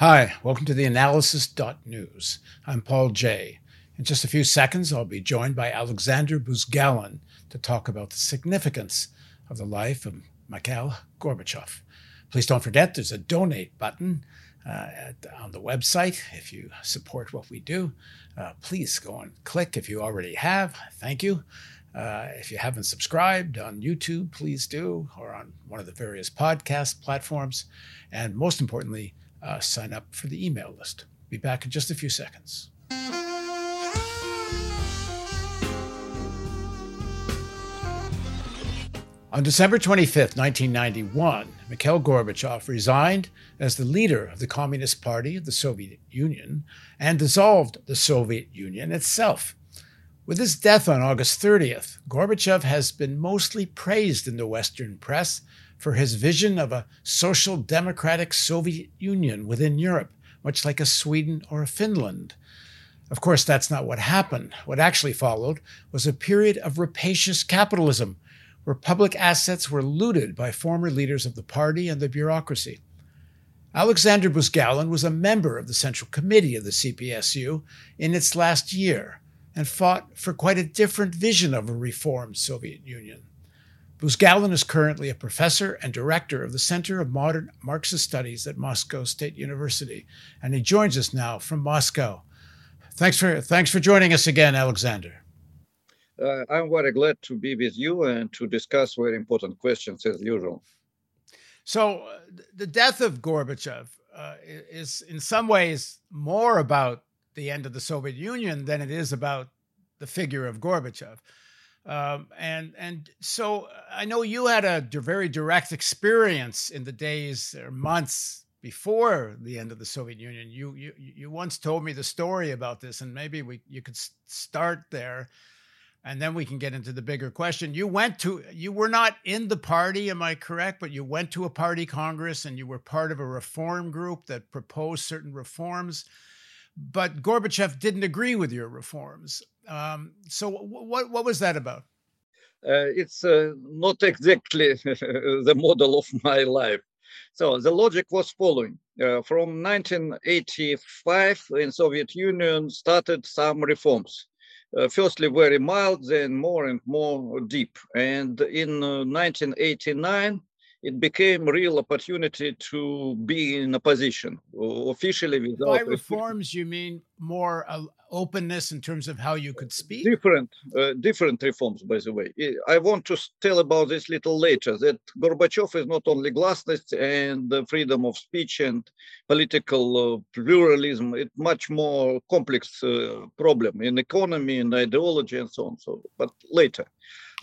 Hi, welcome to the analysis.news. I'm Paul Jay. In just a few seconds, I'll be joined by Alexander Buzgalin to talk about the significance of the life of Mikhail Gorbachev. Please don't forget there's a donate button uh, at, on the website if you support what we do. Uh, please go and click if you already have. Thank you. Uh, if you haven't subscribed on YouTube, please do, or on one of the various podcast platforms. And most importantly, uh, sign up for the email list. Be back in just a few seconds. On December 25th, 1991, Mikhail Gorbachev resigned as the leader of the Communist Party of the Soviet Union and dissolved the Soviet Union itself. With his death on August 30th, Gorbachev has been mostly praised in the Western press for his vision of a social democratic Soviet Union within Europe, much like a Sweden or a Finland. Of course, that's not what happened. What actually followed was a period of rapacious capitalism, where public assets were looted by former leaders of the party and the bureaucracy. Alexander Buzgalin was a member of the Central Committee of the CPSU in its last year and fought for quite a different vision of a reformed Soviet Union. Buzgalin is currently a professor and director of the Center of Modern Marxist Studies at Moscow State University, and he joins us now from Moscow. Thanks for thanks for joining us again, Alexander. Uh, I'm very glad to be with you and to discuss very important questions as usual. So, uh, the death of Gorbachev uh, is in some ways more about the end of the Soviet Union than it is about the figure of Gorbachev. Um, and and so I know you had a very direct experience in the days or months before the end of the Soviet Union. You you you once told me the story about this, and maybe we you could start there, and then we can get into the bigger question. You went to you were not in the party, am I correct? But you went to a party congress, and you were part of a reform group that proposed certain reforms. But Gorbachev didn't agree with your reforms. Um, so what what was that about? Uh, it's uh, not exactly the model of my life. So the logic was following: uh, from 1985, in Soviet Union started some reforms. Uh, firstly, very mild, then more and more deep. And in 1989, uh, it became a real opportunity to be in opposition officially without by reforms you mean more uh, openness in terms of how you could speak? Different uh, different reforms by the way. I want to tell about this little later that gorbachev is not only glasnost and the freedom of speech and political uh, pluralism it's much more complex uh, problem in economy and ideology and so on so but later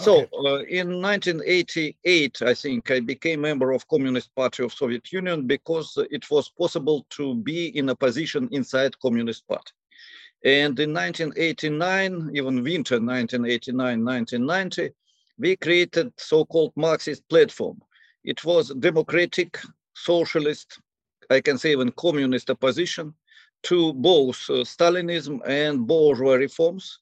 so okay. uh, in 1988, I think I became member of Communist Party of Soviet Union because it was possible to be in a position inside Communist Party. And in 1989, even winter 1989-1990, we created so-called Marxist platform. It was democratic, socialist, I can say even communist opposition to both uh, Stalinism and bourgeois reforms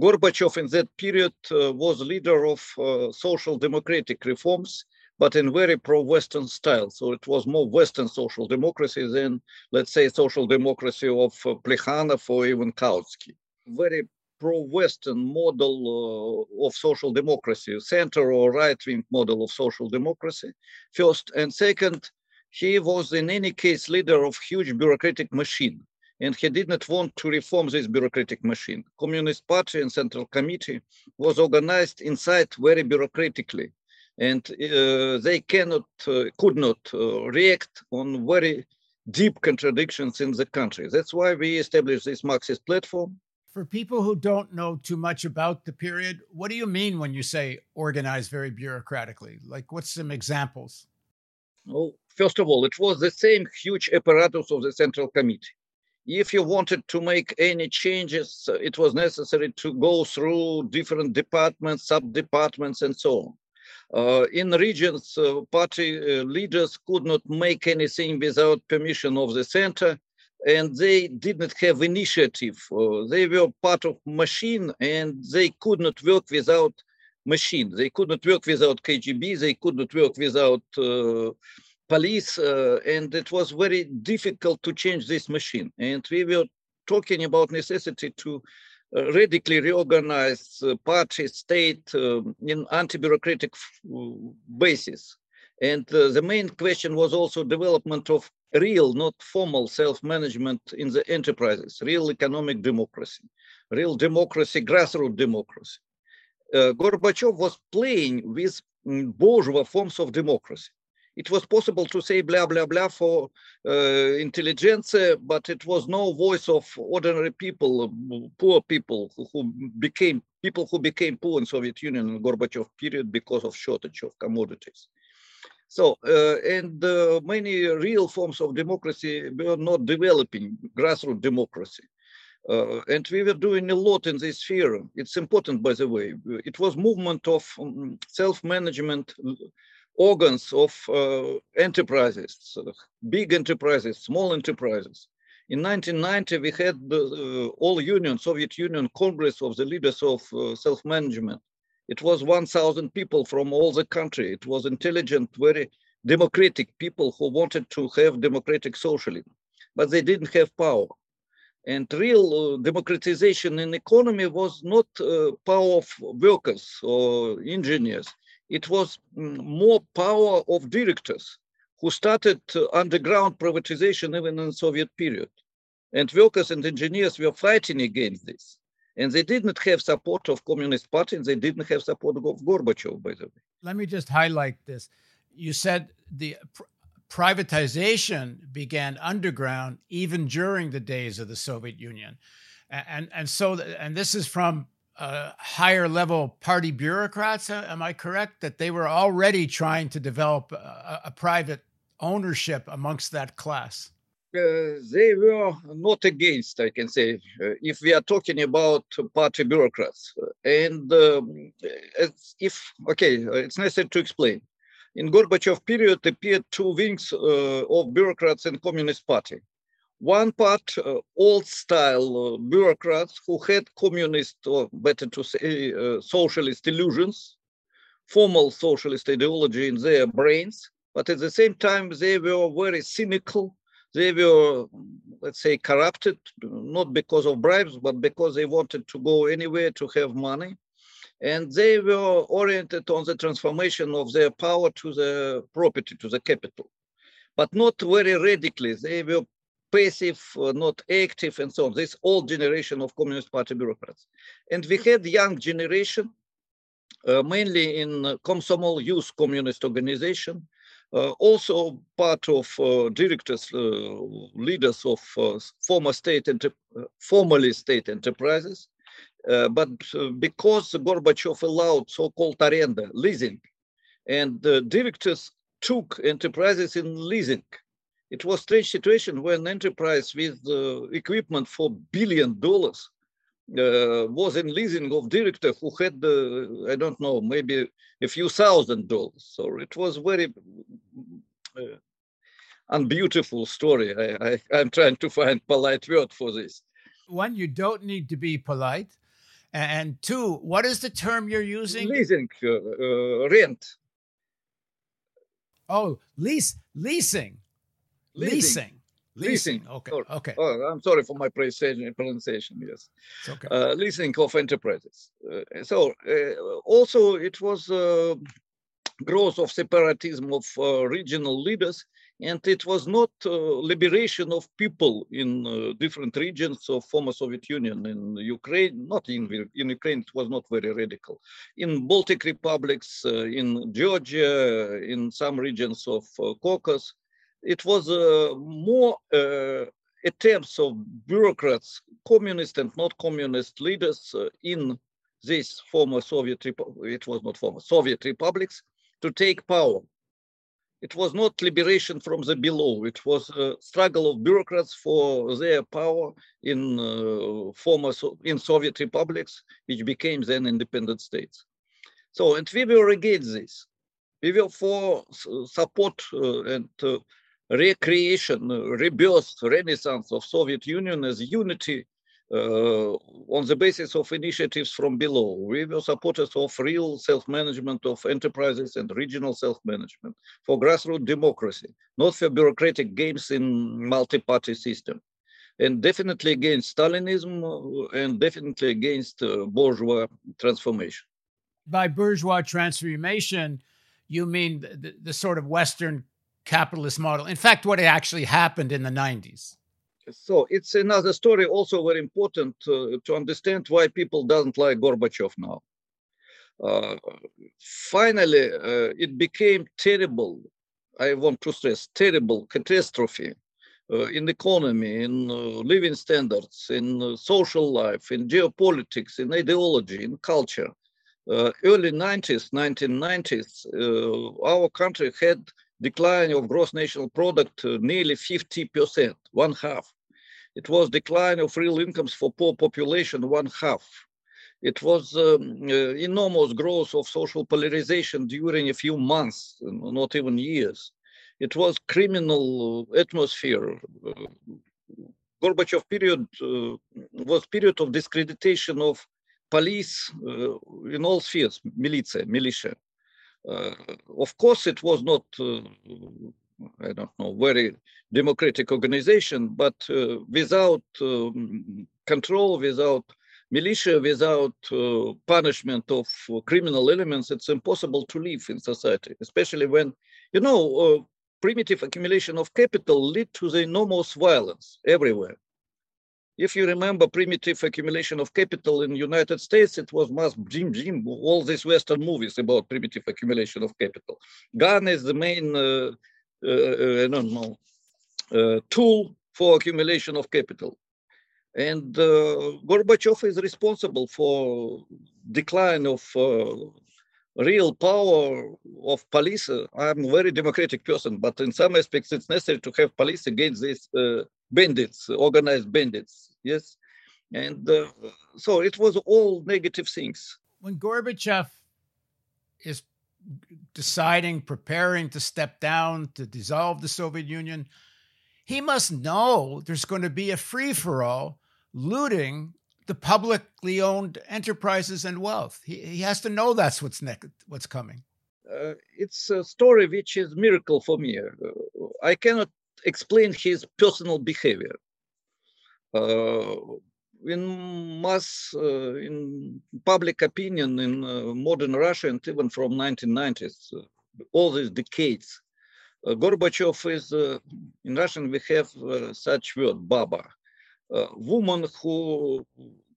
Gorbachev in that period uh, was leader of uh, social democratic reforms, but in very pro-Western style. So it was more Western social democracy than, let's say, social democracy of uh, Plekhanov or even Kautsky. Very pro-Western model uh, of social democracy, center or right-wing model of social democracy, first. And second, he was in any case leader of huge bureaucratic machine and he did not want to reform this bureaucratic machine. Communist Party and Central Committee was organized inside very bureaucratically, and uh, they cannot, uh, could not uh, react on very deep contradictions in the country. That's why we established this Marxist platform. For people who don't know too much about the period, what do you mean when you say organized very bureaucratically? Like, what's some examples? Well, first of all, it was the same huge apparatus of the Central Committee if you wanted to make any changes, it was necessary to go through different departments, sub-departments, and so on. Uh, in regions, uh, party uh, leaders could not make anything without permission of the center, and they did not have initiative. Uh, they were part of machine, and they could not work without machine. They could not work without KGB. They could not work without uh, police, uh, and it was very difficult to change this machine. And we were talking about necessity to uh, radically reorganize uh, party state um, in anti-bureaucratic basis. And uh, the main question was also development of real, not formal self-management in the enterprises, real economic democracy, real democracy, grassroots democracy. Uh, Gorbachev was playing with mm, bourgeois forms of democracy it was possible to say blah blah blah for uh, intelligentsia, but it was no voice of ordinary people, poor people who became people who became poor in Soviet Union in Gorbachev period because of shortage of commodities. So, uh, and uh, many real forms of democracy were not developing grassroots democracy. Uh, and we were doing a lot in this sphere. It's important, by the way. It was movement of um, self-management, organs of uh, enterprises, big enterprises, small enterprises. In 1990, we had the uh, all union, Soviet Union Congress of the leaders of uh, self-management. It was 1,000 people from all the country. It was intelligent, very democratic people who wanted to have democratic socialism, but they didn't have power. And real uh, democratization in economy was not uh, power of workers or engineers it was mm, more power of directors who started underground privatization even in the Soviet period. And workers and engineers were fighting against this. And they didn't have support of Communist Party and they didn't have support of Gorbachev, by the way. Let me just highlight this. You said the pr- privatization began underground even during the days of the Soviet Union. And, and so, and this is from uh, higher level party bureaucrats. Uh, am I correct that they were already trying to develop a, a private ownership amongst that class? Uh, they were not against, I can say, uh, if we are talking about party bureaucrats. And um, if, okay, it's necessary to explain. In Gorbachev period appeared two wings uh, of bureaucrats in Communist Party. One part, uh, old style uh, bureaucrats who had communist, or better to say, uh, socialist illusions, formal socialist ideology in their brains, but at the same time, they were very cynical. They were, let's say, corrupted, not because of bribes, but because they wanted to go anywhere to have money. And they were oriented on the transformation of their power to the property, to the capital but not very radically. They were passive, uh, not active, and so on. This old generation of Communist Party bureaucrats. And we had young generation, uh, mainly in uh, Komsomol Youth Communist Organization, uh, also part of uh, directors, leaders of former state, formerly state enterprises. but because Gorbachev allowed so-called arenda, leasing, and the directors took enterprises in leasing, it was strange situation when an enterprise with uh, equipment for billion dollars uh, was in leasing of director who had, uh, I don't know, maybe a few thousand dollars. So it was very uh, unbeautiful story. I, I, I'm trying to find polite word for this. One, you don't need to be polite. And two, what is the term you're using? Leasing, uh, uh, rent. Oh, lease, leasing. Leasing. Leasing. Okay. Sorry. Okay. Oh, I'm sorry for my pronunciation. Yes. okay. Uh, leasing of enterprises. Uh, so uh, also it was uh, growth of separatism of uh, regional leaders, and it was not uh, liberation of people in different regions of former Soviet Union. In Ukraine, not in in Ukraine, it was not very radical. In Baltic republics, in Georgia, in some regions of Caucasus it was uh, more uh, attempts of bureaucrats, communist and not communist leaders uh, in these former Soviet, it was not former Soviet republics, to take power. It was not liberation from the below. It was a struggle of bureaucrats for their power in uh, former so in Soviet republics, which became then independent states. So, and we were against this. We were for support uh, and uh, recreation, rebirth, renaissance of Soviet Union as unity uh, on the basis of initiatives from below. We were supporters of real self-management of enterprises and regional self-management for grassroots democracy, not for bureaucratic games in multi-party system. And definitely against Stalinism uh, and definitely against uh, bourgeois transformation. By bourgeois transformation, you mean the, the sort of Western capitalist model. In fact, what actually happened in the 90s. So it's another story, also very important uh, to understand why people doesn't like Gorbachev now. Uh, finally, uh, it became terrible. I want to stress terrible catastrophe uh, in economy, in uh, living standards, in social life, in geopolitics, in ideology, in culture. early 90s, 1990s, our country had decline of gross national product nearly 50%, one half. It was decline of real incomes for poor population, one half. It was um, uh, enormous growth of social polarization during a few months, not even years. It was criminal atmosphere. Uh, Gorbachev period uh, was period of discreditation of police uh, in all spheres, militia, militia. Uh, of course, it was not uh, I don't know, very democratic organization, but uh, without um, control, without militia, without uh, punishment of criminal elements, it's impossible to live in society, especially when, you know, uh, primitive accumulation of capital lead to the enormous violence everywhere. If you remember primitive accumulation of capital in United States, it was mass jim jim, all these Western movies about primitive accumulation of capital. Gun is the main uh, uh, I don't know, uh, tool for accumulation of capital. And uh, Gorbachev is responsible for decline of real power of police. I'm a very democratic person, but in some aspects, it's necessary to have police against these uh, bandits, organized bandits. Yes. And uh, so it was all negative things. When Gorbachev is deciding, preparing to step down to dissolve the Soviet Union, he must know there's going to be a free for all looting the publicly owned enterprises and wealth. He, he has to know that's what's next, what's coming. Uh, it's a story which is miracle for me. Uh, I cannot explain his personal behavior. Uh, in mass, uh, in public opinion in uh, modern Russia and even from 1990s, uh, all these decades, Gorbachev is, in Russian we have such word, baba, woman who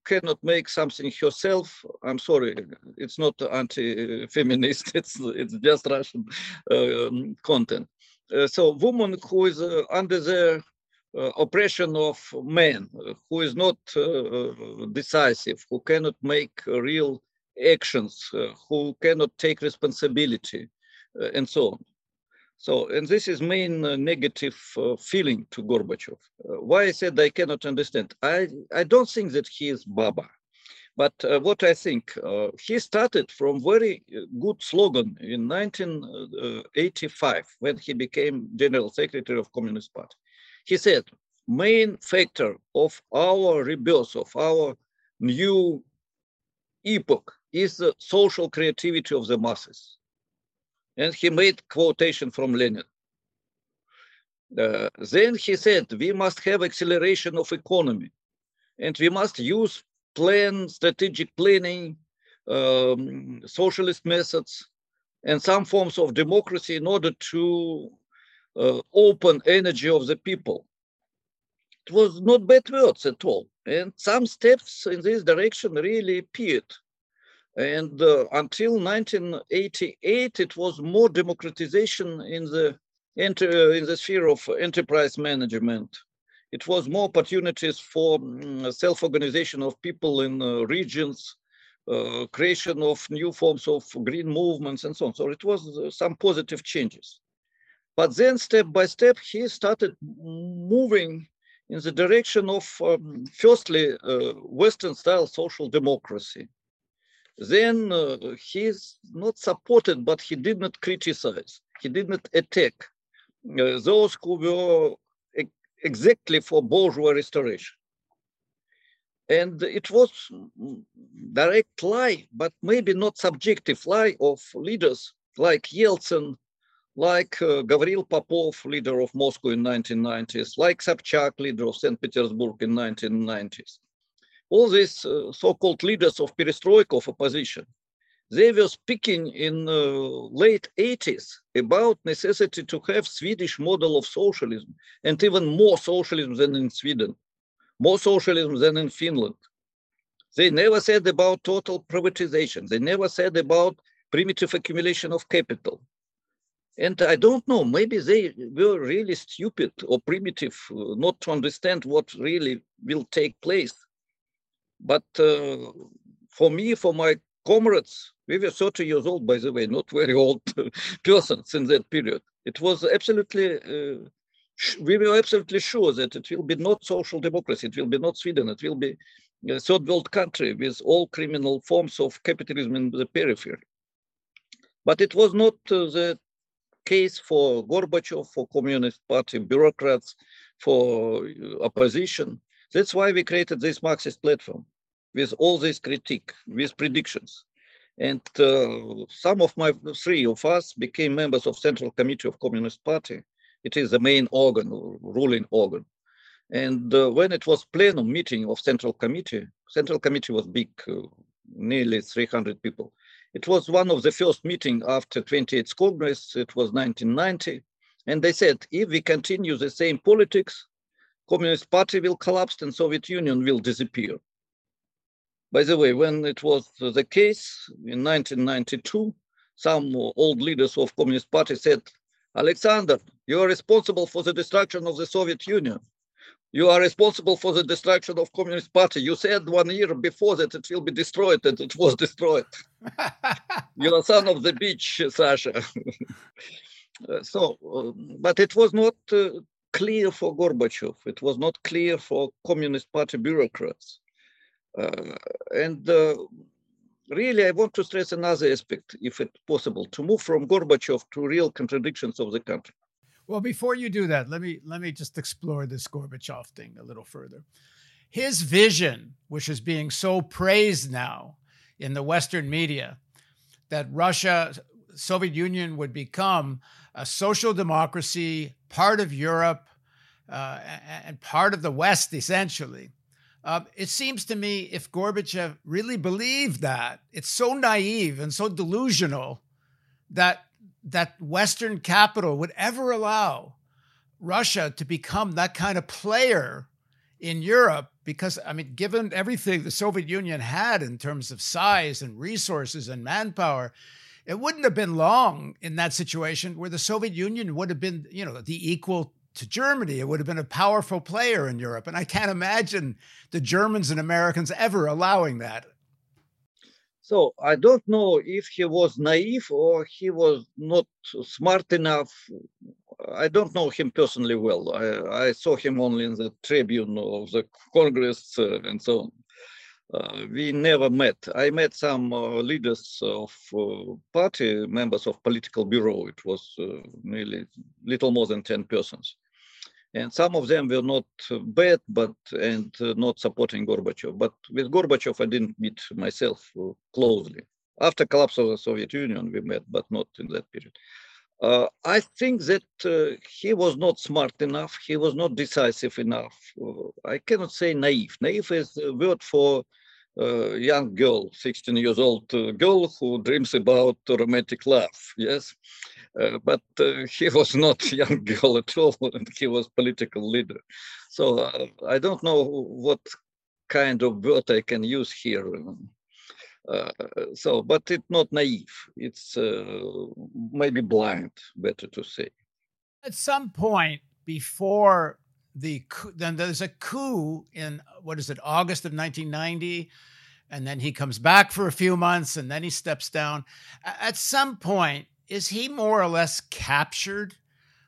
cannot make something herself. I'm sorry, it's not anti-feminist. It's it's just Russian uh, content. Uh, so, woman who is uh, under the oppression of men, who is not uh, decisive, who cannot make real actions, uh, who cannot take responsibility, and so on. So, and this is main uh, negative uh, feeling to Gorbachev. Uh, why I said I cannot understand. I, I don't think that he is Baba. But what I think, he started from very good slogan in 1985 when he became general secretary of Communist Party. He said, main factor of our rebirth, of our new epoch is the social creativity of the masses. And he made quotation from Lenin. Uh, then he said, we must have acceleration of economy and we must use plan, strategic planning, um, socialist methods, and some forms of democracy in order to uh, open energy of the people. It was not bad words at all. And some steps in this direction really appeared. And uh, until 1988, it was more democratization in the enter, in the sphere of enterprise management. It was more opportunities for um, self-organization of people in uh, regions, uh, creation of new forms of green movements and so on. So it was uh, some positive changes. But then step by step, he started moving in the direction of, um, firstly, uh, Western style social democracy. Then uh, he's not supported, but he did not criticize, he did not attack uh, those who were e exactly for bourgeois restoration. And it was direct lie, but maybe not subjective lie of leaders like Yeltsin, like uh, Gavril Popov, leader of Moscow in 1990s, like Sobchak, leader of St. Petersburg in 1990s. All these uh, so-called leaders of perestroika of opposition, they were speaking in uh, late 80s about necessity to have Swedish model of socialism and even more socialism than in Sweden, more socialism than in Finland. They never said about total privatization. They never said about primitive accumulation of capital. And I don't know, maybe they were really stupid or primitive uh, not to understand what really will take place. But uh, for me, for my comrades, we were 30 years old, by the way, not very old persons in that period. It was absolutely, uh, we were absolutely sure that it will be not social democracy, it will be not Sweden, it will be a third world country with all criminal forms of capitalism in the periphery. But it was not uh, the case for Gorbachev, for Communist Party bureaucrats, for uh, opposition. That's why we created this Marxist platform with all this critique, with predictions. And uh, some of my three of us became members of Central Committee of Communist Party. It is the main organ, ruling organ. And uh, when it was plenum meeting of Central Committee, Central Committee was big, uh, nearly 300 people. It was one of the first meeting after 28th Congress. It was 1990. And they said, if we continue the same politics, Communist Party will collapse and Soviet Union will disappear. By the way, when it was the case in 1992, some old leaders of Communist Party said, Alexander, you are responsible for the destruction of the Soviet Union. You are responsible for the destruction of Communist Party. You said one year before that it will be destroyed, and it was destroyed. you are son of the beach, Sasha. so, um, but it was not uh, clear for Gorbachev. It was not clear for Communist Party bureaucrats. Uh, and uh, really, I want to stress another aspect, if it's possible, to move from Gorbachev to real contradictions of the country. Well, before you do that, let me let me just explore this Gorbachev thing a little further. His vision, which is being so praised now in the Western media, that Russia, Soviet Union would become a social democracy, part of Europe, uh, and part of the West, essentially. Uh, it seems to me if Gorbachev really believed that, it's so naive and so delusional that that Western capital would ever allow Russia to become that kind of player in Europe because, I mean, given everything the Soviet Union had in terms of size and resources and manpower, it wouldn't have been long in that situation where the Soviet Union would have been, you know, the equal to Germany. It would have been a powerful player in Europe. And I can't imagine the Germans and Americans ever allowing that. So I don't know if he was naive or he was not smart enough. I don't know him personally well. I, I saw him only in the tribune of the Congress uh, and so on. Uh, we never met. I met some uh, leaders of uh, party members of political bureau. It was uh, nearly little more than 10 persons and some of them were not bad, but and uh, not supporting Gorbachev. But with Gorbachev, I didn't meet myself uh, closely. After collapse of the Soviet Union, we met, but not in that period. Uh, I think that uh, he was not smart enough. He was not decisive enough. Uh, I cannot say naive. Naive is a word for a young girl, 16 years old girl who dreams about romantic love. Yes, uh, but uh, he was not young girl at all, and he was political leader. So uh, I don't know what kind of word I can use here. Uh, so, but it's not naive. It's uh, maybe blind, better to say. At some point before the then there's a coup in what is it August of 1990 and then he comes back for a few months and then he steps down at some point is he more or less captured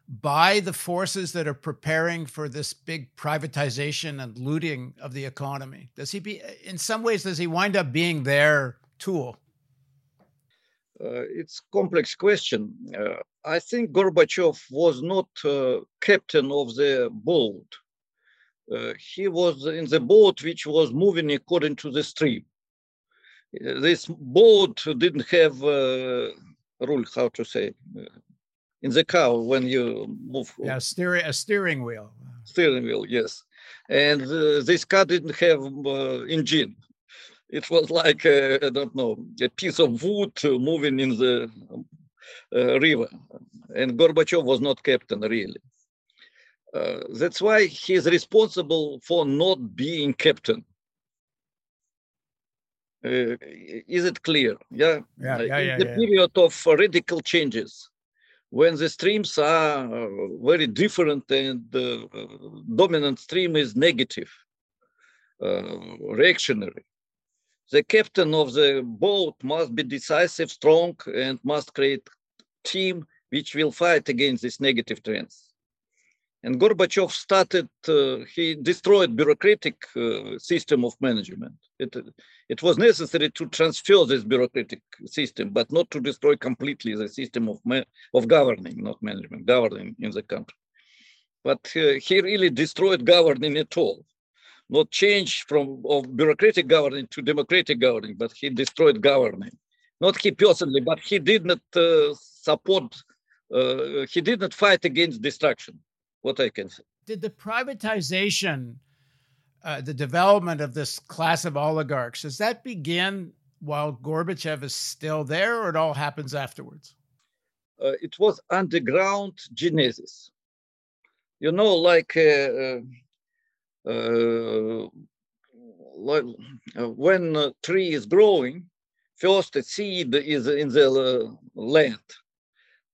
by the forces that are preparing for this big privatization and looting of the economy? Does he be, in some ways, does he wind up being their tool? Uh, it's complex question. Uh, I think Gorbachev was not uh, captain of the boat. uh, he was in the boat which was moving according to the stream. Uh, this boat didn't have uh, rule, how to say, uh, in the car when you move. Yeah, steering a steering wheel. Steering wheel, yes. And uh, this car didn't have uh, engine. It was like I don't know a piece of wood moving in the river, and Gorbachev was not captain really. Uh, that's why he's responsible for not being captain. Uh, is it clear? Yeah. Yeah. yeah, In yeah the yeah. period of radical changes, when the streams are uh, very different and the dominant stream is negative, uh, reactionary, the captain of the boat must be decisive, strong, and must create team which will fight against these negative trends. And Gorbachev started, uh, he destroyed bureaucratic uh, system of management. It, it was necessary to transfer this bureaucratic system, but not to destroy completely the system of, of governing, not management, governing in the country. But uh, he really destroyed governing at all. Not change from of bureaucratic governing to democratic governing, but he destroyed governing. Not he personally, but he did not uh, support, uh, he did not fight against destruction what I can say. Did the privatization, uh, the development of this class of oligarchs, does that begin while Gorbachev is still there, or it all happens afterwards? Uh, it was underground genesis. You know, like uh, uh, like, uh, when a tree is growing, first seed is in the land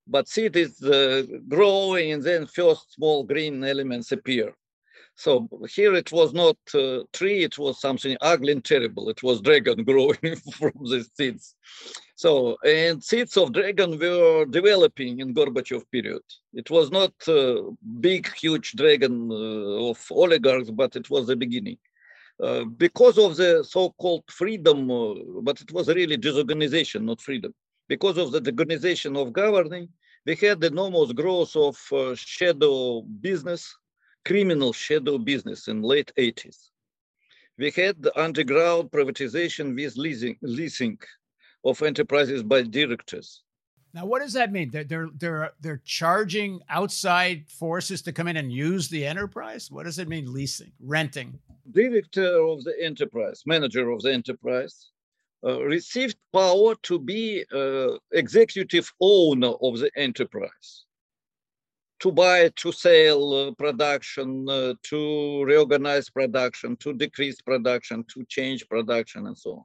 but seed is uh, growing and then first small green elements appear. So here it was not a tree, it was something ugly and terrible. It was dragon growing from the seeds. So, and seeds of dragon were developing in Gorbachev period. It was not a big, huge dragon uh, of oligarchs, but it was the beginning. Uh, because of the so-called freedom, uh, but it was really disorganization, not freedom. Because of the disorganization of governing, we had the enormous growth of uh, shadow business, criminal shadow business in late 80s. We had the underground privatization with leasing, leasing of enterprises by directors. Now, what does that mean? They're, they're, they're, they're charging outside forces to come in and use the enterprise? What does it mean, leasing, renting? Director of the enterprise, manager of the enterprise, uh, received power to be uh, executive owner of the enterprise to buy, to sell uh, production, uh, to reorganize production, to decrease production, to change production, and so on.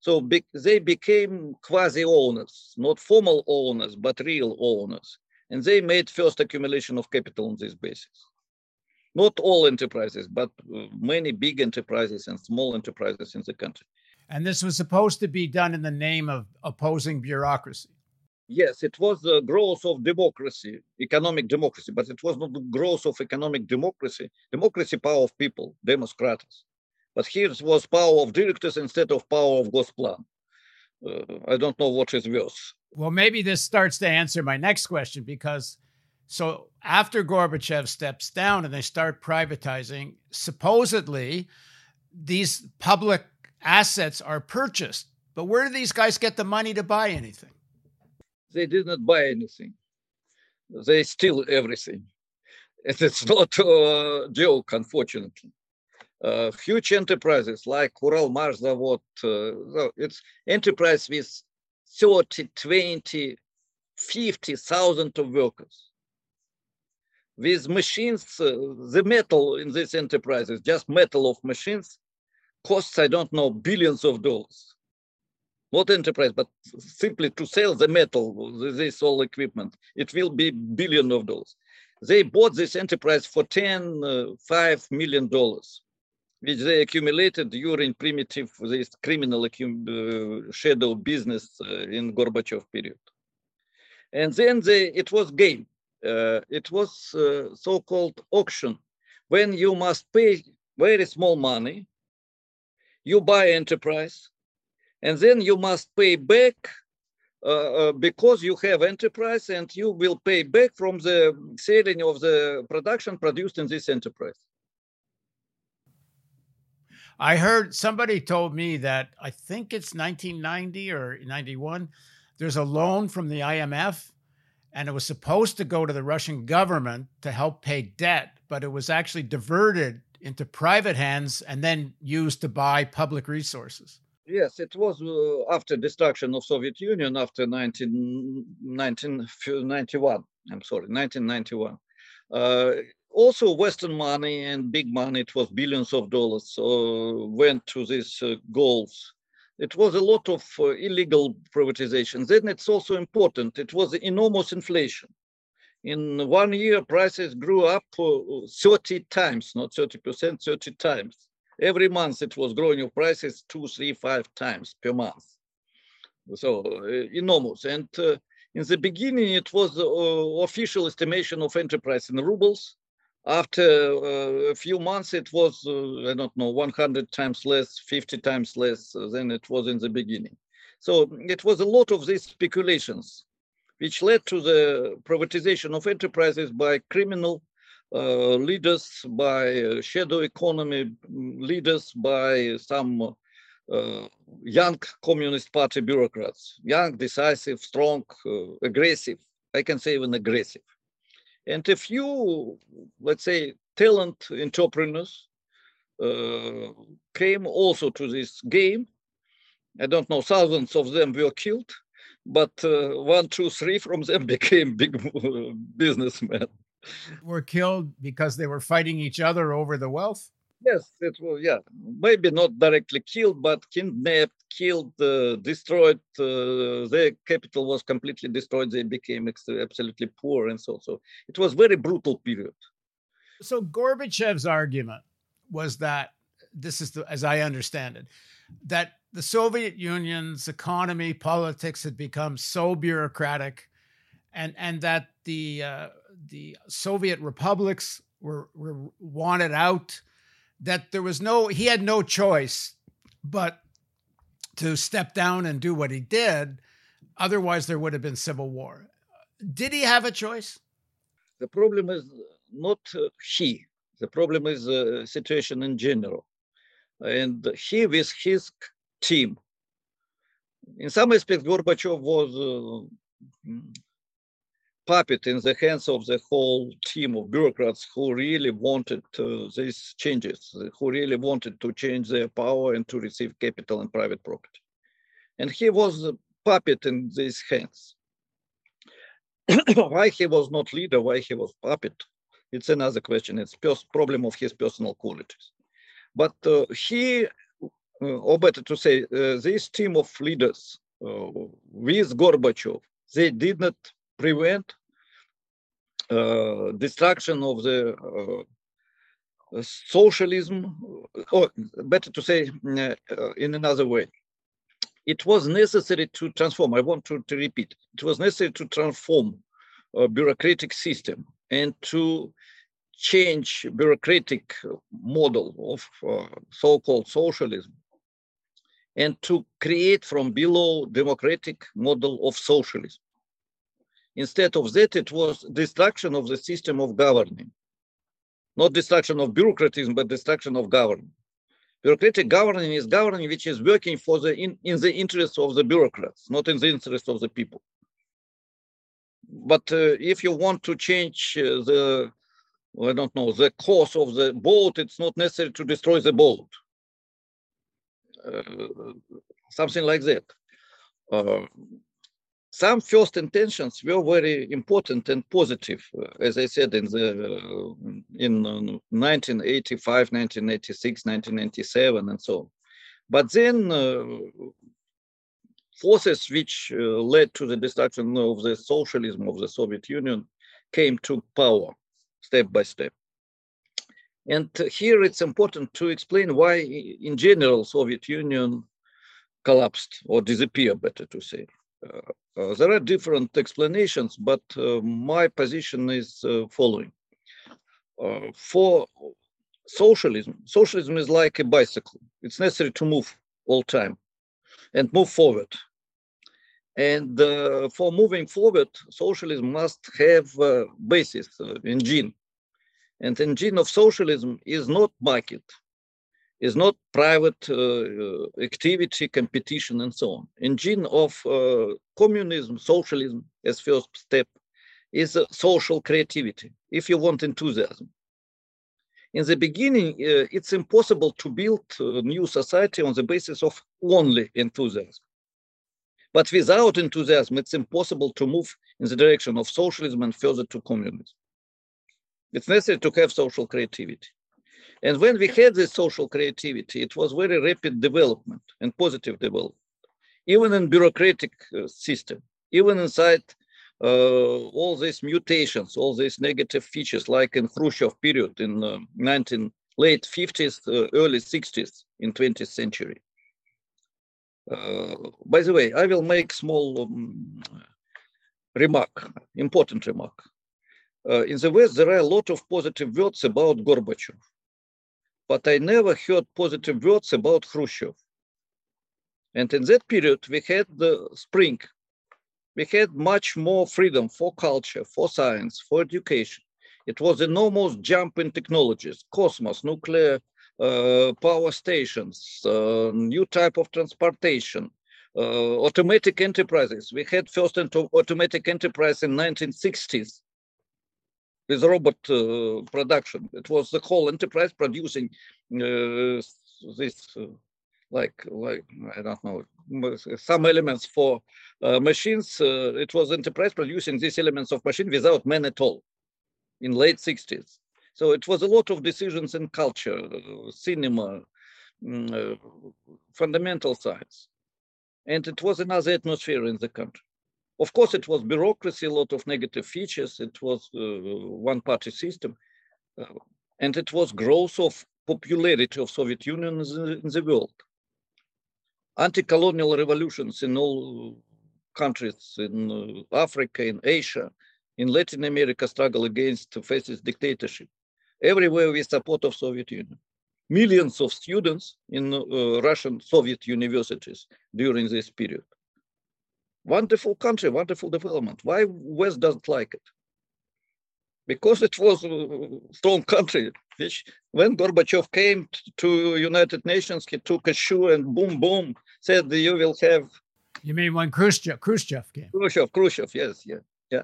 So be they became quasi owners, not formal owners, but real owners. And they made first accumulation of capital on this basis. Not all enterprises, but uh, many big enterprises and small enterprises in the country. And this was supposed to be done in the name of opposing bureaucracy. Yes, it was the growth of democracy, economic democracy, but it was not the growth of economic democracy. Democracy, power of people, democratus. But here it was power of directors instead of power of Gosplan. Uh, I don't know what is worse. Well, maybe this starts to answer my next question because so after Gorbachev steps down and they start privatizing, supposedly these public assets are purchased. But where do these guys get the money to buy anything? They did not buy anything. They steal everything. And it's not a joke, unfortunately. Uh, huge enterprises like Uralmashzavod, uh, it's enterprise with 30, 20, 50,000 of workers. With machines, uh, the metal in these enterprises, just metal of machines, costs, I don't know, billions of dollars. Not enterprise, but simply to sell the metal, this all equipment, it will be billion of dollars. They bought this enterprise for 10, uh, 5 million dollars, which they accumulated during primitive, this criminal uh, shadow business uh, in Gorbachev period. And then they, it was game. Uh, it was uh, so-called auction, when you must pay very small money you buy enterprise, and then you must pay back uh, uh, because you have enterprise and you will pay back from the selling of the production produced in this enterprise. I heard somebody told me that I think it's 1990 or 91. There's a loan from the IMF, and it was supposed to go to the Russian government to help pay debt, but it was actually diverted into private hands and then used to buy public resources. Yes, it was uh, after destruction of Soviet Union after 19, 1991. I'm sorry, 1991. Uh, also, Western money and big money, it was billions of dollars, uh, went to these uh, goals. It was a lot of uh, illegal privatizations. Then it's also important, it was enormous inflation. In one year, prices grew up uh, 30 times, not 30%, 30 times every month it was growing of prices two, three, five times per month. So uh, enormous. And uh, in the beginning, it was uh, official estimation of enterprise in rubles. After uh, a few months, it was, uh, I don't know, 100 times less, 50 times less than it was in the beginning. So it was a lot of these speculations, which led to the privatization of enterprises by criminal uh, leaders by uh, shadow economy leaders by some uh, young Communist Party bureaucrats, young, decisive, strong, aggressive, I can say even aggressive. And a few, let's say, talent entrepreneurs uh, came also to this game. I don't know, thousands of them were killed, but uh, one, two, three from them became big businessmen were killed because they were fighting each other over the wealth? Yes, it was, yeah. Maybe not directly killed, but kidnapped, killed, uh, destroyed. Uh, their capital was completely destroyed. They became absolutely poor and so so. It was very brutal period. So Gorbachev's argument was that this is the, as I understand it, that the Soviet Union's economy, politics had become so bureaucratic, and and that the uh, the Soviet republics were, were wanted out, that there was no, he had no choice but to step down and do what he did. Otherwise, there would have been civil war. Did he have a choice? The problem is not uh, he. The problem is the uh, situation in general. And he, with his team, in some aspects, Gorbachev was uh, puppet in the hands of the whole team of bureaucrats who really wanted these changes, who really wanted to change their power and to receive capital and private property. And he was a puppet in these hands. why he was not leader, why he was puppet, it's another question. It's problem of his personal qualities. But uh, he, uh, or better to say, uh, this team of leaders uh, with Gorbachev, they did not prevent uh, destruction of the uh, socialism, or better to say uh, in another way, it was necessary to transform. I want to, to repeat. It was necessary to transform a bureaucratic system and to change bureaucratic model of uh, so-called socialism and to create from below democratic model of socialism. Instead of that, it was destruction of the system of governing. Not destruction of bureaucratism, but destruction of governing. Bureaucratic governing is governing which is working for the in, in the interest of the bureaucrats, not in the interest of the people. But uh, if you want to change uh, the, I don't know, the course of the boat, it's not necessary to destroy the boat. Uh, something like that. Uh, some first intentions were very important and positive, as I said in the in 1985, 1986, 1997, and so on. But then uh, forces which uh, led to the destruction of the socialism of the Soviet Union came to power step by step. And here it's important to explain why, in general, Soviet Union collapsed or disappeared, better to say. Uh, uh, there are different explanations, but uh, my position is following. for socialism, socialism is like a bicycle. It's necessary to move all time and move forward. And uh, for moving forward, socialism must have a basis, uh, engine. And engine of socialism is not market. It's not private uh, activity, competition, and so on. Engine of uh, communism, socialism, as first step, is social creativity, if you want enthusiasm. In the beginning, uh, it's impossible to build a new society on the basis of only enthusiasm. But without enthusiasm, it's impossible to move in the direction of socialism and further to communism. It's necessary to have social creativity. And when we had this social creativity, it was very rapid development and positive development, even in bureaucratic uh, system, even inside uh, all these mutations, all these negative features, like in Khrushchev period in uh, 19 late 50s, uh, early 60s in 20th century. Uh, by the way, I will make small um, remark, important remark. Uh, in the West, there are a lot of positive words about Gorbachev, but I never heard positive words about Khrushchev. And in that period, we had the spring. We had much more freedom for culture, for science, for education. It was enormous jump in technologies, cosmos, nuclear uh, power stations, uh, new type of transportation, uh, automatic enterprises. We had first automatic enterprise in 1960s with robot uh, production. It was the whole enterprise producing uh, this, uh, like, like I don't know, some elements for uh, machines. Uh, it was enterprise producing these elements of machine without men at all in late 60s. So it was a lot of decisions in culture, cinema, mm, fundamental science. And it was another atmosphere in the country. Of course, it was bureaucracy, a lot of negative features. It was uh, one-party system, uh, and it was growth of popularity of Soviet Union in the world. Anti-colonial revolutions in all countries in uh, Africa, in Asia, in Latin America, struggle against fascist dictatorship. Everywhere with support of Soviet Union. Millions of students in uh, Russian Soviet universities during this period wonderful country, wonderful development. Why West doesn't like it? Because it was a strong country, which when Gorbachev came to United Nations, he took a shoe and boom, boom, said you will have. You mean when Khrushchev, Khrushchev came? Khrushchev, Khrushchev, yes, yeah, yeah.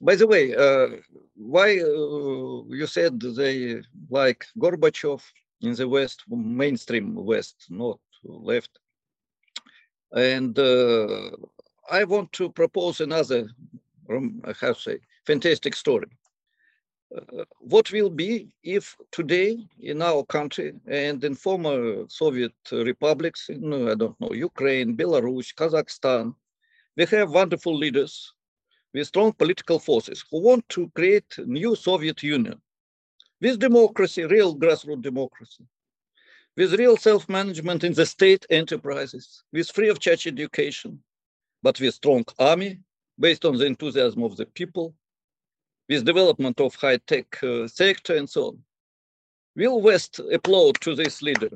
By the way, uh, why uh, you said they like Gorbachev in the West, mainstream West, not left? And uh, I want to propose another, um, I have to say, fantastic story. Uh, what will be if today in our country and in former Soviet republics, in, I don't know, Ukraine, Belarus, Kazakhstan, we have wonderful leaders with strong political forces who want to create new Soviet Union with democracy, real grassroots democracy, with real self-management in the state enterprises, with free of charge education, but with strong army based on the enthusiasm of the people, with development of high-tech uh, sector and so on. Will West applaud to this leader?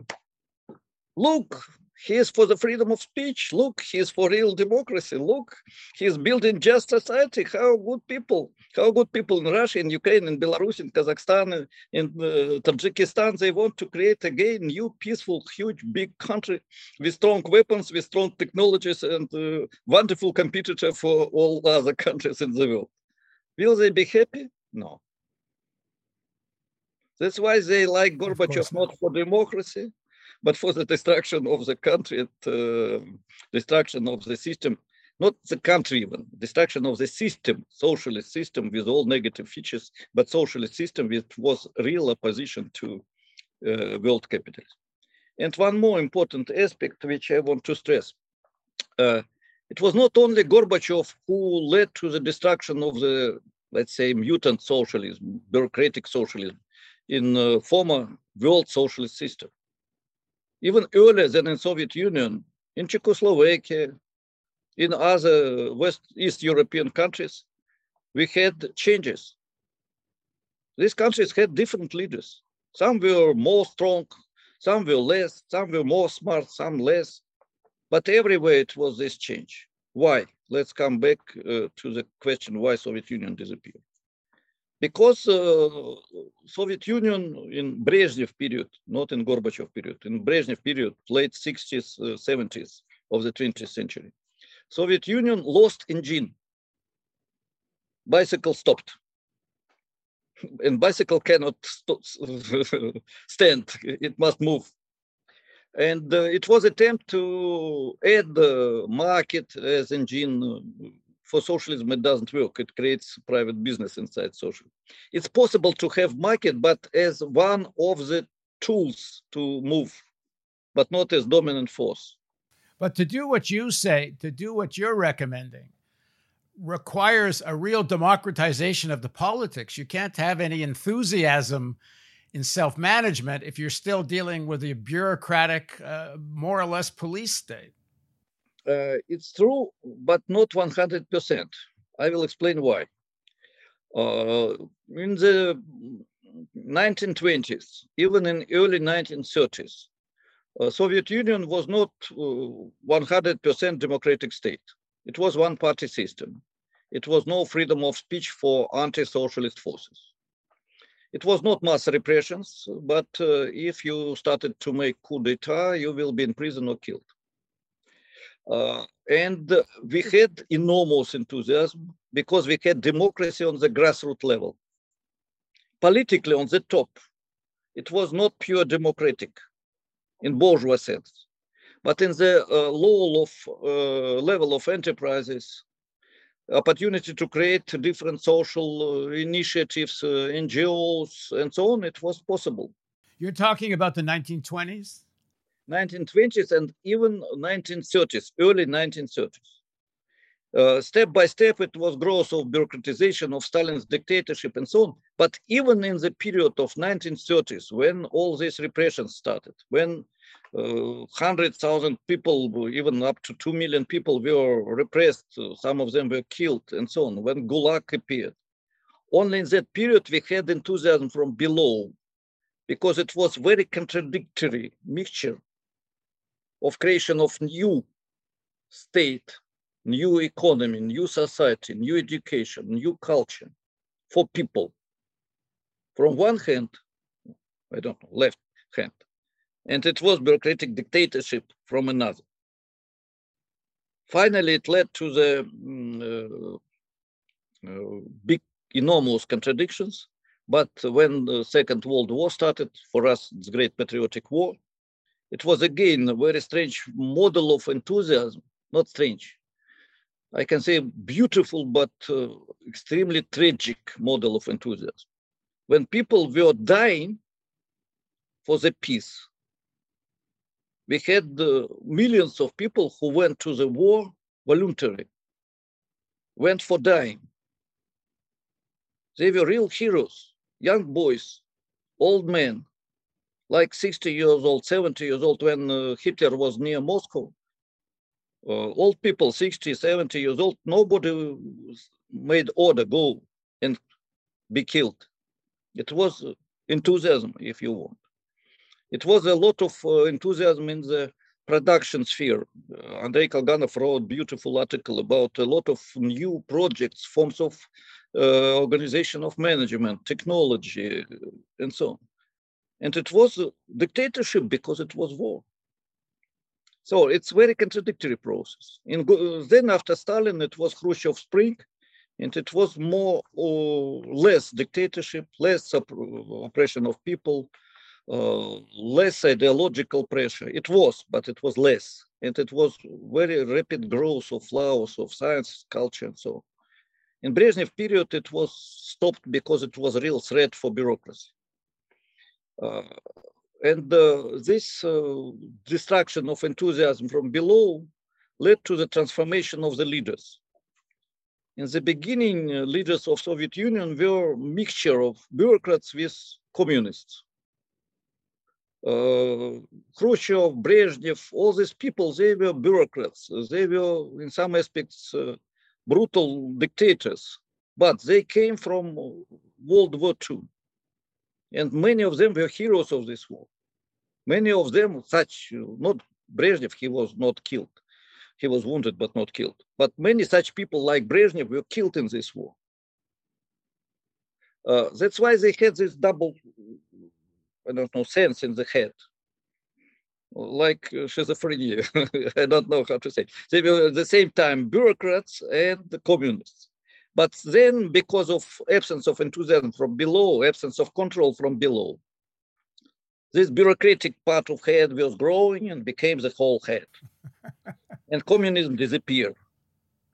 Look, he is for the freedom of speech. Look, he is for real democracy. Look, he is building just society. How good people, how good people in Russia, in Ukraine, in Belarus, in Kazakhstan, in uh, Tajikistan, they want to create again new, peaceful, huge, big country with strong weapons, with strong technologies, and uh, wonderful competitor for all other countries in the world. Will they be happy? No. That's why they like Gorbachev not for democracy, but for the destruction of the country, uh, destruction of the system, not the country even, destruction of the system, socialist system with all negative features, but socialist system which was real opposition to uh, world capitalism. And one more important aspect which I want to stress. Uh, it was not only Gorbachev who led to the destruction of the, let's say, mutant socialism, bureaucratic socialism in uh, former world socialist system even earlier than in Soviet Union, in Czechoslovakia, in other West East European countries, we had changes. These countries had different leaders. Some were more strong, some were less, some were more smart, some less. But everywhere it was this change. Why? Let's come back uh, to the question why Soviet Union disappeared. Because uh, Soviet Union in Brezhnev period, not in Gorbachev period, in Brezhnev period, late 60s, uh, 70s of the 20th century, Soviet Union lost engine. Bicycle stopped. And bicycle cannot st- stand, it must move. And uh, it was attempt to add the market as engine for socialism it doesn't work. It creates private business inside social. It's possible to have market but as one of the tools to move but not as dominant force. But to do what you say to do what you're recommending requires a real democratization of the politics. You can't have any enthusiasm in self-management if you're still dealing with a bureaucratic uh, more or less police state uh, it's true, but not 100%. I will explain why. Uh, in the 1920s, even in early 1930s, uh, Soviet Union was not 100% uh, democratic state. It was one-party system. It was no freedom of speech for anti-socialist forces. It was not mass repressions, but uh, if you started to make coup d'etat, you will be in prison or killed. Uh, and we had enormous enthusiasm because we had democracy on the grassroots level. Politically, on the top, it was not pure democratic in bourgeois sense, but in the uh, low of, uh, level of enterprises, opportunity to create different social uh, initiatives, uh, NGOs, and so on, it was possible. You're talking about the 1920s? 1920s and even 1930s, early 1930s. Uh, step by step, it was growth of bureaucratization of Stalin's dictatorship and so on. But even in the period of 1930s, when all these repressions started, when uh, 100,000 people, even up to 2 million people were repressed, uh, some of them were killed and so on, when Gulag appeared, only in that period we had enthusiasm from below because it was very contradictory mixture of creation of new state, new economy, new society, new education, new culture for people. From one hand, I don't know, left hand, and it was bureaucratic dictatorship from another. Finally, it led to the mm, uh, uh, big, enormous contradictions. But when the Second World War started, for us, it's Great Patriotic War, it was again a very strange model of enthusiasm, not strange. I can say beautiful but uh, extremely tragic model of enthusiasm. When people were dying for the peace, we had uh, millions of people who went to the war voluntarily, went for dying. They were real heroes, young boys, old men, like 60 years old, 70 years old, when uh, Hitler was near Moscow. Uh, old people, 60, 70 years old, nobody made order go and be killed. It was enthusiasm, if you want. It was a lot of uh, enthusiasm in the production sphere. Uh, Andrei Kolganov wrote a beautiful article about a lot of new projects, forms of uh, organization of management, technology, and so on. And it was a dictatorship because it was war. So it's very contradictory process. In, then after Stalin, it was Khrushchev Spring, and it was more or less dictatorship, less oppression of people, uh, less ideological pressure. It was, but it was less, and it was very rapid growth of flowers of science, culture, and so on. In Brezhnev period, it was stopped because it was a real threat for bureaucracy. Uh, and uh, this uh, destruction of enthusiasm from below led to the transformation of the leaders. In the beginning, leaders of Soviet Union were a mixture of bureaucrats with communists. Uh, Khrushchev, Brezhnev, all these people, they were bureaucrats. They were, in some aspects, uh, brutal dictators, but they came from World War II. And many of them were heroes of this war. Many of them, such, not Brezhnev, he was not killed. He was wounded, but not killed. But many such people like Brezhnev were killed in this war. Uh, that's why they had this double, I don't know, sense in the head, like schizophrenia. I don't know how to say. They were at the same time bureaucrats and the communists. But then, because of absence of enthusiasm from below, absence of control from below, this bureaucratic part of head was growing and became the whole head. and communism disappeared.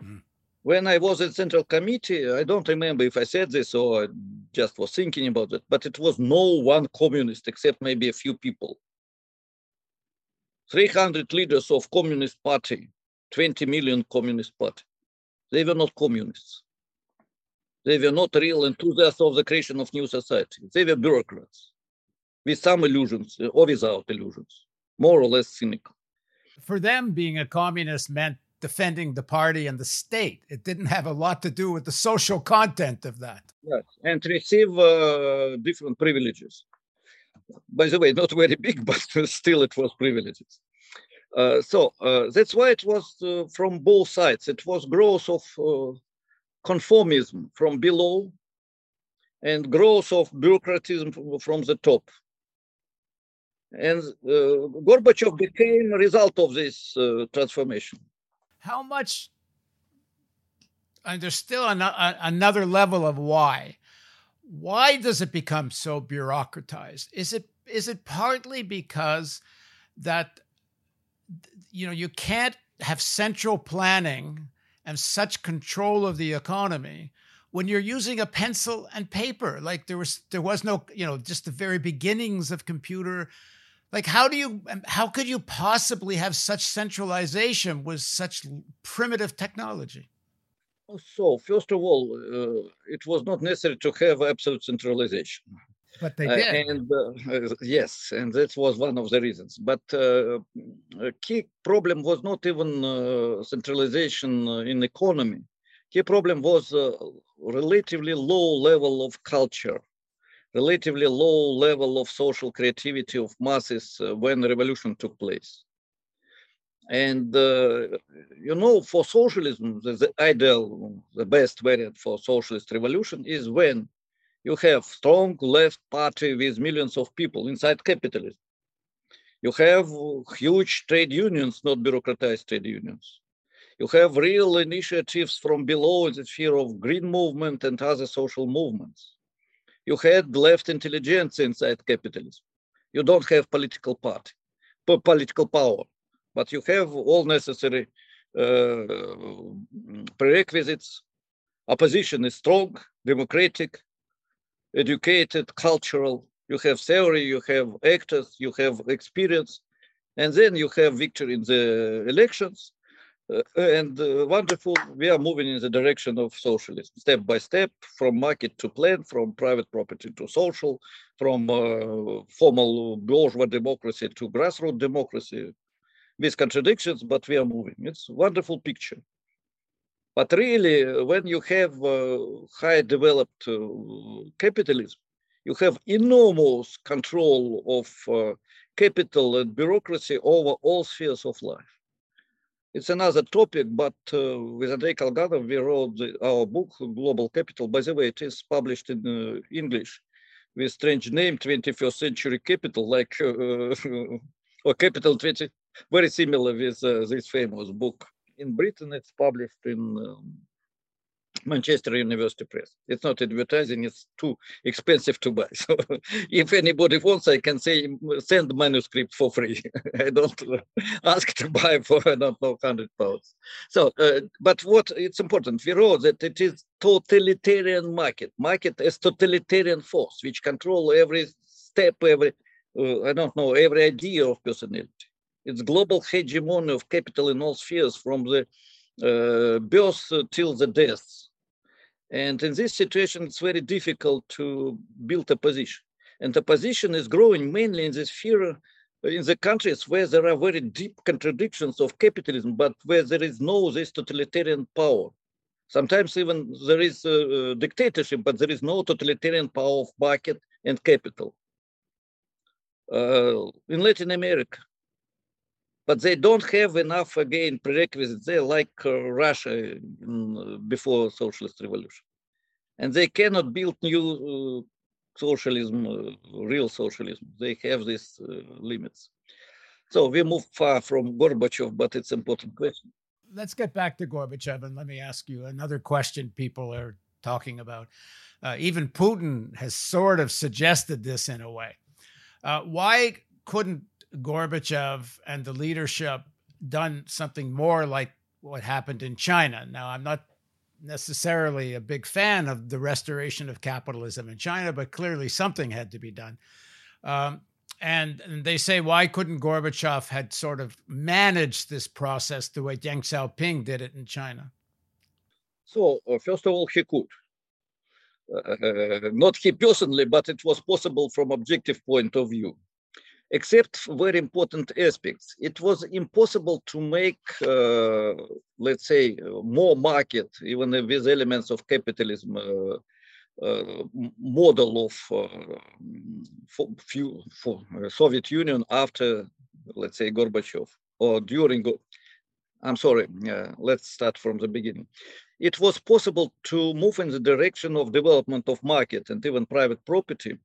Mm. When I was in Central Committee, I don't remember if I said this or I just was thinking about it, but it was no one communist except maybe a few people. 300 leaders of Communist Party, 20 million Communist Party. They were not communists. They were not real enthusiasts of the creation of new society. They were bureaucrats with some illusions or without illusions, more or less cynical. For them, being a communist meant defending the party and the state. It didn't have a lot to do with the social content of that. Yes, and receive uh, different privileges. By the way, not very big, but still it was privileges. Uh, so uh, that's why it was uh, from both sides. It was growth of uh, conformism from below and growth of bureaucratism from the top. And uh, Gorbachev became a result of this uh, transformation. How much? And there's still an, a, another level of why. Why does it become so bureaucratized? Is it is it partly because that you know you can't have central planning and such control of the economy when you're using a pencil and paper like there was there was no you know just the very beginnings of computer like how do you how could you possibly have such centralization with such primitive technology? So first of all uh, it was not necessary to have absolute centralization but they uh, did. uh, and uh, yes and that was one of the reasons. But uh, a key problem was not even uh, centralization in economy. Key problem was relatively low level of culture relatively low level of social creativity of masses uh, when the revolution took place. And, uh, you know, for socialism, the, the ideal, the best variant for socialist revolution is when you have strong left party with millions of people inside capitalism. You have huge trade unions, not bureaucratized trade unions. You have real initiatives from below in the sphere of green movement and other social movements you had left intelligence inside capitalism. You don't have political party, political power, but you have all necessary uh, prerequisites. Opposition is strong, democratic, educated, cultural. You have theory, you have actors, you have experience, and then you have victory in the elections. Uh, and uh, wonderful, we are moving in the direction of socialism, step by step, from market to plan, from private property to social, from uh, formal bourgeois democracy to grassroots democracy, with contradictions, but we are moving. It's a wonderful picture. But really, when you have uh, high developed uh, capitalism, you have enormous control of uh, capital and bureaucracy over all spheres of life it's another topic, but uh, with Andrei Kolganov, we wrote our book, Global Capital. By the way, it is published in uh, English with strange name, 21st Century Capital, like, uh, or Capital 20, very similar with this famous book. In Britain, it's published in um, Manchester University Press. It's not advertising, it's too expensive to buy. So if anybody wants, I can say send manuscript for free. I don't ask to buy for, I don't know, 100 pounds. So, uh, but what it's important, we wrote that it is totalitarian market, market as totalitarian force, which control every step, every, uh, I don't know, every idea of personality. It's global hegemony of capital in all spheres from the uh, birth till the death and in this situation, it's very difficult to build a position. And the position is growing mainly in the sphere, in the countries where there are very deep contradictions of capitalism, but where there is no this totalitarian power. Sometimes even there is a dictatorship, but there is no totalitarian power of market and capital. Uh, in Latin America, but they don't have enough again prerequisites. They're like uh, Russia uh, before socialist revolution, and they cannot build new uh, socialism, uh, real socialism. They have these limits. So we move far from Gorbachev, but it's an important question. Let's get back to Gorbachev and let me ask you another question people are talking about. Uh, even Putin has sort of suggested this in a way. Uh, why couldn't Gorbachev and the leadership done something more like what happened in China? Now, I'm not necessarily a big fan of the restoration of capitalism in China, but clearly something had to be done. Um, and, and, they say, why couldn't Gorbachev had sort of managed this process the way Deng Xiaoping did it in China? So, uh, first of all, he could. Uh, not he personally, but it was possible from objective point of view except very important aspects. It was impossible to make, uh, let's say, more market, even with elements of capitalism, uh, uh, model of uh, for, for uh, Soviet Union after, let's say, Gorbachev or during. I'm sorry. let's start from the beginning. It was possible to move in the direction of development of market and even private property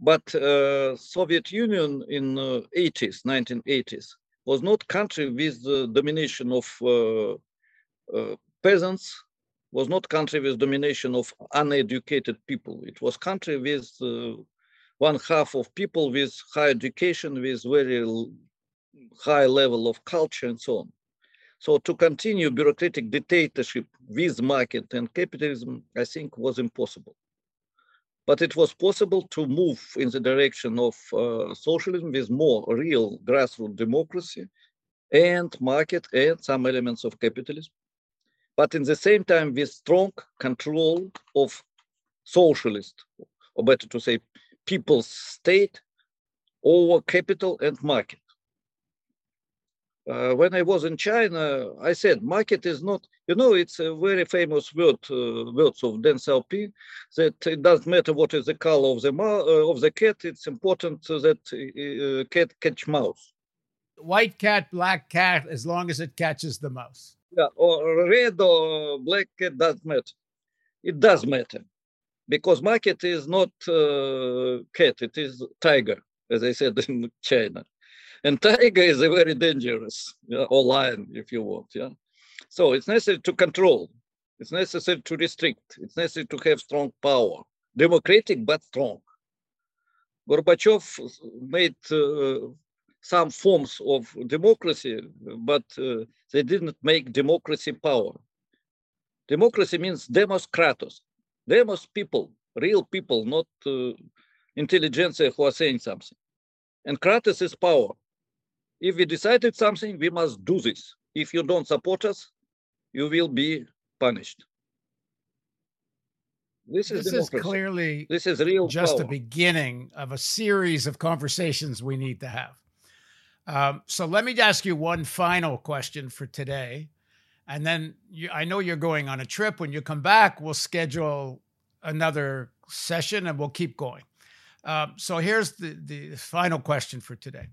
but uh, Soviet Union in uh, 80s, 1980s, was not country with the domination of uh, uh, peasants, was not country with domination of uneducated people. It was country with uh, one half of people with high education, with very high level of culture and so on. So to continue bureaucratic dictatorship with market and capitalism, I think was impossible but it was possible to move in the direction of uh, socialism with more real grassroots democracy and market and some elements of capitalism, but in the same time with strong control of socialist, or better to say, people's state over capital and market. Uh, when I was in China, I said market is not, you know, it's a very famous word, uh, words of Deng Xiaoping, that it doesn't matter what is the color of the uh, of the cat. It's important that uh, cat catch mouse. White cat, black cat, as long as it catches the mouse. Yeah, or red or black cat doesn't matter. It does matter, because market is not uh, cat; it is tiger, as I said in China. And tiger is a very dangerous, yeah, or lion, if you want. Yeah. So it's necessary to control. It's necessary to restrict. It's necessary to have strong power, democratic but strong. Gorbachev made uh, some forms of democracy, but uh, they didn't make democracy power. Democracy means demos kratos, demos people, real people, not uh, intelligentsia who are saying something. And kratos is power if we decided something, we must do this. If you don't support us, you will be punished. This is, this is clearly this is real just power. the beginning of a series of conversations we need to have. Um, so let me ask you one final question for today, and then you, I know you're going on a trip. When you come back, we'll schedule another session and we'll keep going. Um, so here's the the final question for today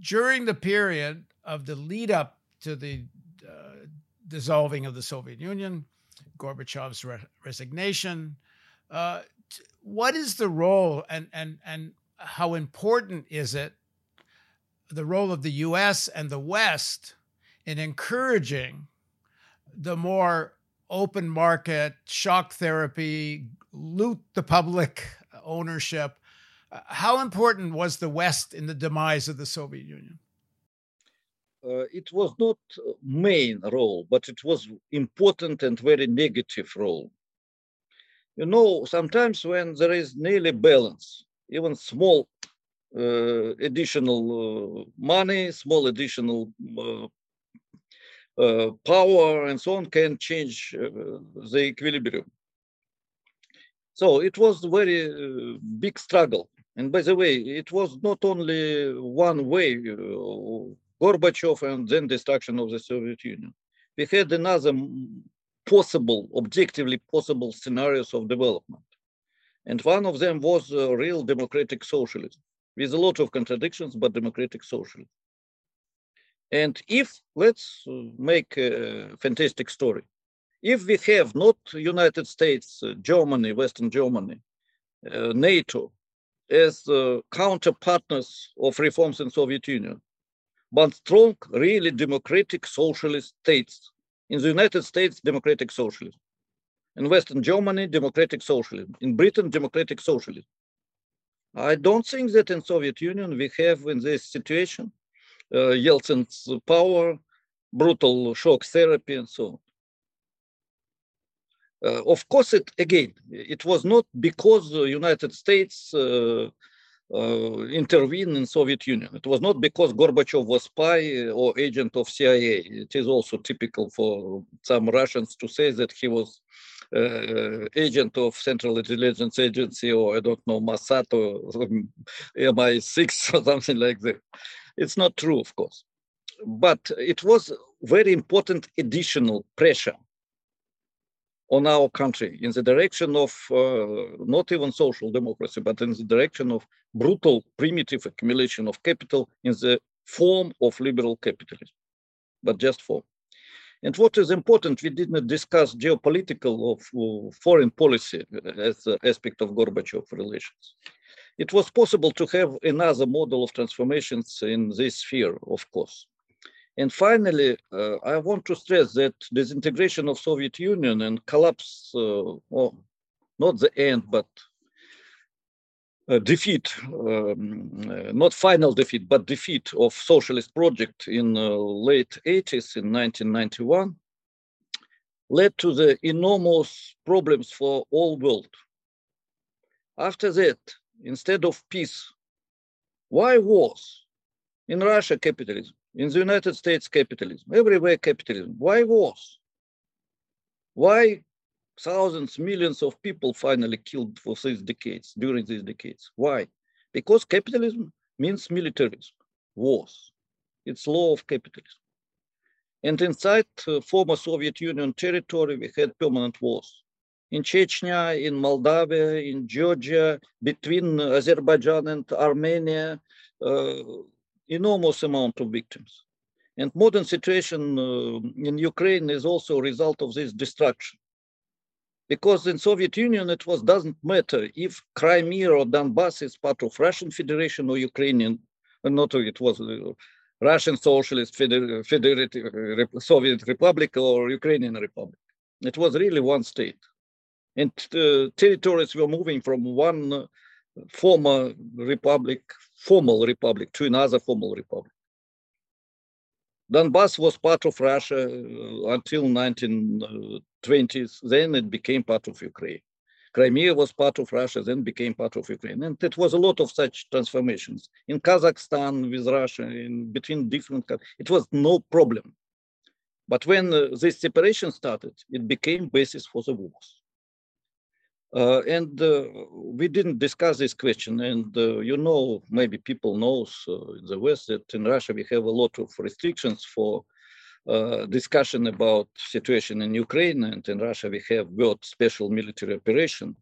during the period of the lead up to the uh, dissolving of the Soviet Union, Gorbachev's re- resignation, uh, t- what is the role and and and how important is it the role of the U.S. and the West in encouraging the more open market shock therapy, loot the public ownership how important was the West in the demise of the Soviet Union? Uh, it was not main role, but it was important and very negative role. You know, sometimes when there is nearly balance, even small uh, additional uh, money, small additional uh, uh, power, and so on can change uh, the equilibrium. So it was very big struggle and by the way, it was not only one way, uh, Gorbachev and then destruction of the Soviet Union. We had another possible, objectively possible scenarios of development. And one of them was uh, real democratic socialism with a lot of contradictions, but democratic socialism. And if, let's uh, make a fantastic story, if we have not United States, uh, Germany, Western Germany, uh, NATO as uh, counter partners of reforms in Soviet Union, but strong, really democratic socialist states. In the United States, democratic socialism. In Western Germany, democratic socialism. In Britain, democratic socialism. I don't think that in Soviet Union we have in this situation uh, Yeltsin's power, brutal shock therapy, and so on. Uh, of course, it again, it was not because the United States uh, uh, intervened in Soviet Union. It was not because Gorbachev was spy or agent of CIA. It is also typical for some Russians to say that he was uh, agent of Central Intelligence Agency or I don't know Mossad or MI6 or something like that. It's not true, of course, but it was very important additional pressure on our country in the direction of uh, not even social democracy, but in the direction of brutal, primitive accumulation of capital in the form of liberal capitalism, but just form. And what is important, we did not discuss geopolitical of uh, foreign policy as an aspect of Gorbachev relations. It was possible to have another model of transformations in this sphere, of course. And finally, uh, I want to stress that disintegration of Soviet Union and collapse, uh, well, not the end, but defeat, um, uh, not final defeat, but defeat of socialist project in uh, late 80s in 1991 led to the enormous problems for all world. After that, instead of peace, why wars? In Russia, capitalism in the United States, capitalism, everywhere capitalism. Why wars? Why thousands, millions of people finally killed for these decades, during these decades? Why? Because capitalism means militarism, wars. It's law of capitalism. And inside uh, former Soviet Union territory, we had permanent wars. In Chechnya, in Moldavia, in Georgia, between Azerbaijan and Armenia, uh, enormous amount of victims. And modern situation uh, in Ukraine is also a result of this destruction. Because in Soviet Union, it was doesn't matter if Crimea or Donbass is part of Russian Federation or Ukrainian, uh, not it was uh, Russian Socialist Feder Federative Soviet Republic or Ukrainian Republic. It was really one state. And uh, territories were moving from one uh, former republic, formal republic, to another formal republic. Donbass was part of Russia uh, until 1920s. Then it became part of Ukraine. Crimea was part of Russia, then became part of Ukraine. And it was a lot of such transformations. In Kazakhstan with Russia, in between different it was no problem. But when uh, this separation started, it became basis for the wars. Uh, and uh, we didn't discuss this question. And uh, you know, maybe people knows in the West that in Russia we have a lot of restrictions for uh, discussion about situation in Ukraine. And in Russia we have word special military operation.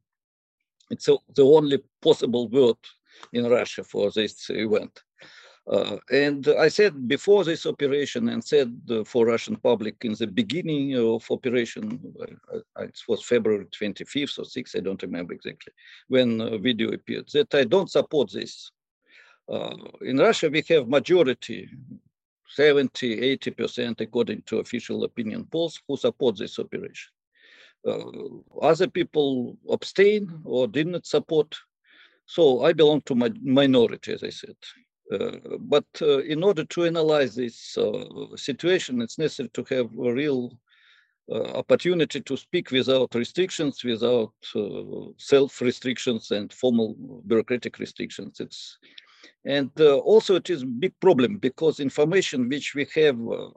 It's a, the only possible word in Russia for this event. Uh, and I said before this operation and said uh, for Russian public in the beginning of operation, uh, it was February 25th or 6th, I don't remember exactly, when uh, video appeared, that I don't support this. Uh, in Russia, we have majority, 70, 80% according to official opinion polls, who support this operation. Uh, other people abstain or didn't support. So I belong to my minority, as I said. Uh, but uh, in order to analyze this uh, situation, it's necessary to have a real opportunity to speak without restrictions, without self-restrictions and formal bureaucratic restrictions. It's and uh, also it is a big problem because information which we have uh,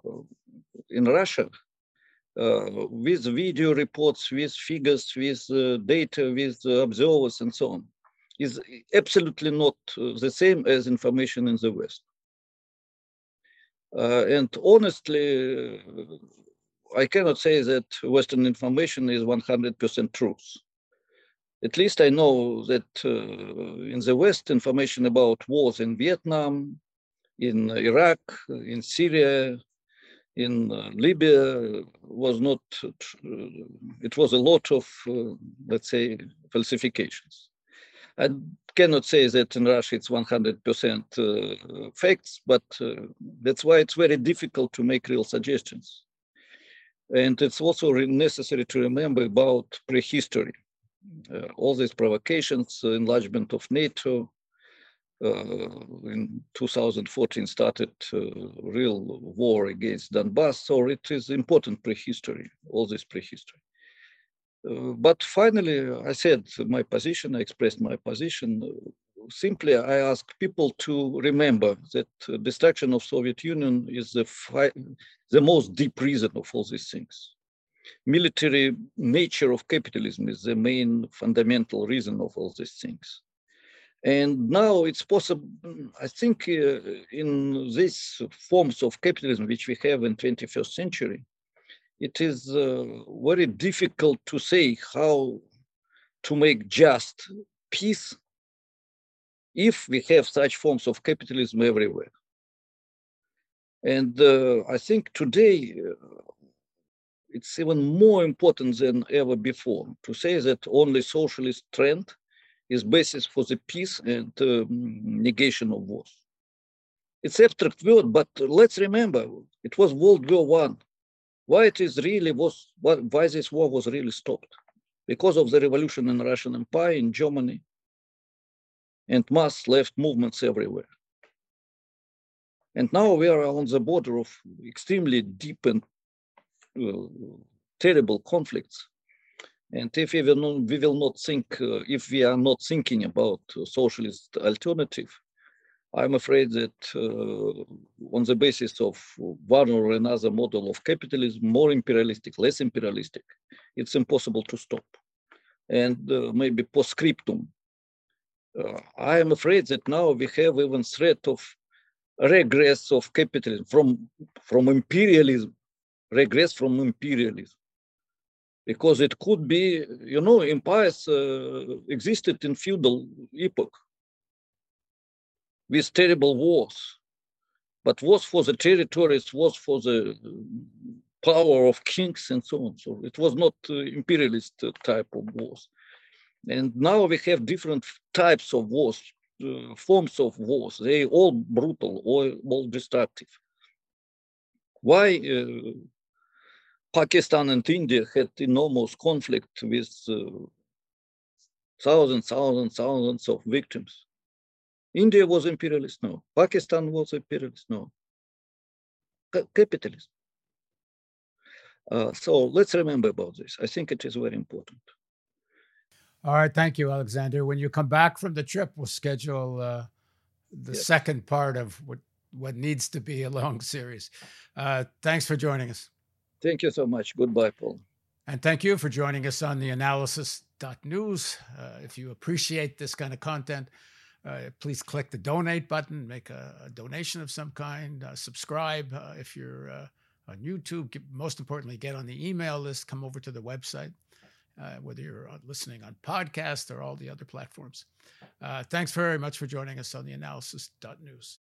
in Russia uh, with video reports, with figures, with data, with observers and so on, is absolutely not uh, the same as information in the West. Uh, and honestly, I cannot say that Western information is 100% truth. At least I know that uh, in the West, information about wars in Vietnam, in Iraq, in Syria, in uh, Libya was not, uh, it was a lot of, uh, let's say, falsifications. I cannot say that in Russia it's 100% uh, facts, but uh, that's why it's very difficult to make real suggestions. And it's also necessary to remember about prehistory. Uh, all these provocations, enlargement of NATO, uh, in 2014 started uh, real war against Donbass. So it is important prehistory, all this prehistory. But finally, I said my position, I expressed my position. Simply, I ask people to remember that destruction of Soviet Union is the, the most deep reason of all these things. Military nature of capitalism is the main fundamental reason of all these things and now it's possible, I think, uh, in these forms of capitalism which we have in 21st century, it is uh, very difficult to say how to make just peace if we have such forms of capitalism everywhere. And uh, I think today uh, it's even more important than ever before to say that only socialist trend is basis for the peace and um, negation of wars. It's abstract word, but let's remember it was World War One. Why it is really was why this war was really stopped? Because of the revolution in Russian Empire in Germany and mass left movements everywhere. And now we are on the border of extremely deep and uh, terrible conflicts and if we will not, think, uh, if we are not thinking about socialist alternative, I'm afraid that uh, on the basis of one or another model of capitalism, more imperialistic, less imperialistic, it's impossible to stop. And uh, maybe postscriptum, uh, I am afraid that now we have even threat of regress of capitalism from, from imperialism, regress from imperialism because it could be, you know, empires uh, existed in feudal epoch with terrible wars, but wars for the territories, wars for the power of kings and so on. So it was not uh, imperialist uh, type of wars. And now we have different types of wars, uh, forms of wars. They all brutal, all, all destructive. Why uh, Pakistan and India had enormous conflict with uh, thousands, thousands, thousands of victims. India was imperialist, no. Pakistan was imperialist, no. C- capitalist. Uh, so let's remember about this. I think it is very important. All right, thank you, Alexander. When you come back from the trip, we'll schedule uh, the yes. second part of what what needs to be a long series. Uh, thanks for joining us. Thank you so much. Goodbye, Paul. And thank you for joining us on the analysis.news. Uh, if you appreciate this kind of content, uh, please click the donate button, make a, a donation of some kind, uh, subscribe uh, if you're uh, on YouTube. Get, most importantly, get on the email list, come over to the website, uh, whether you're listening on podcast or all the other platforms. thanks very much for joining us on the analysis.news.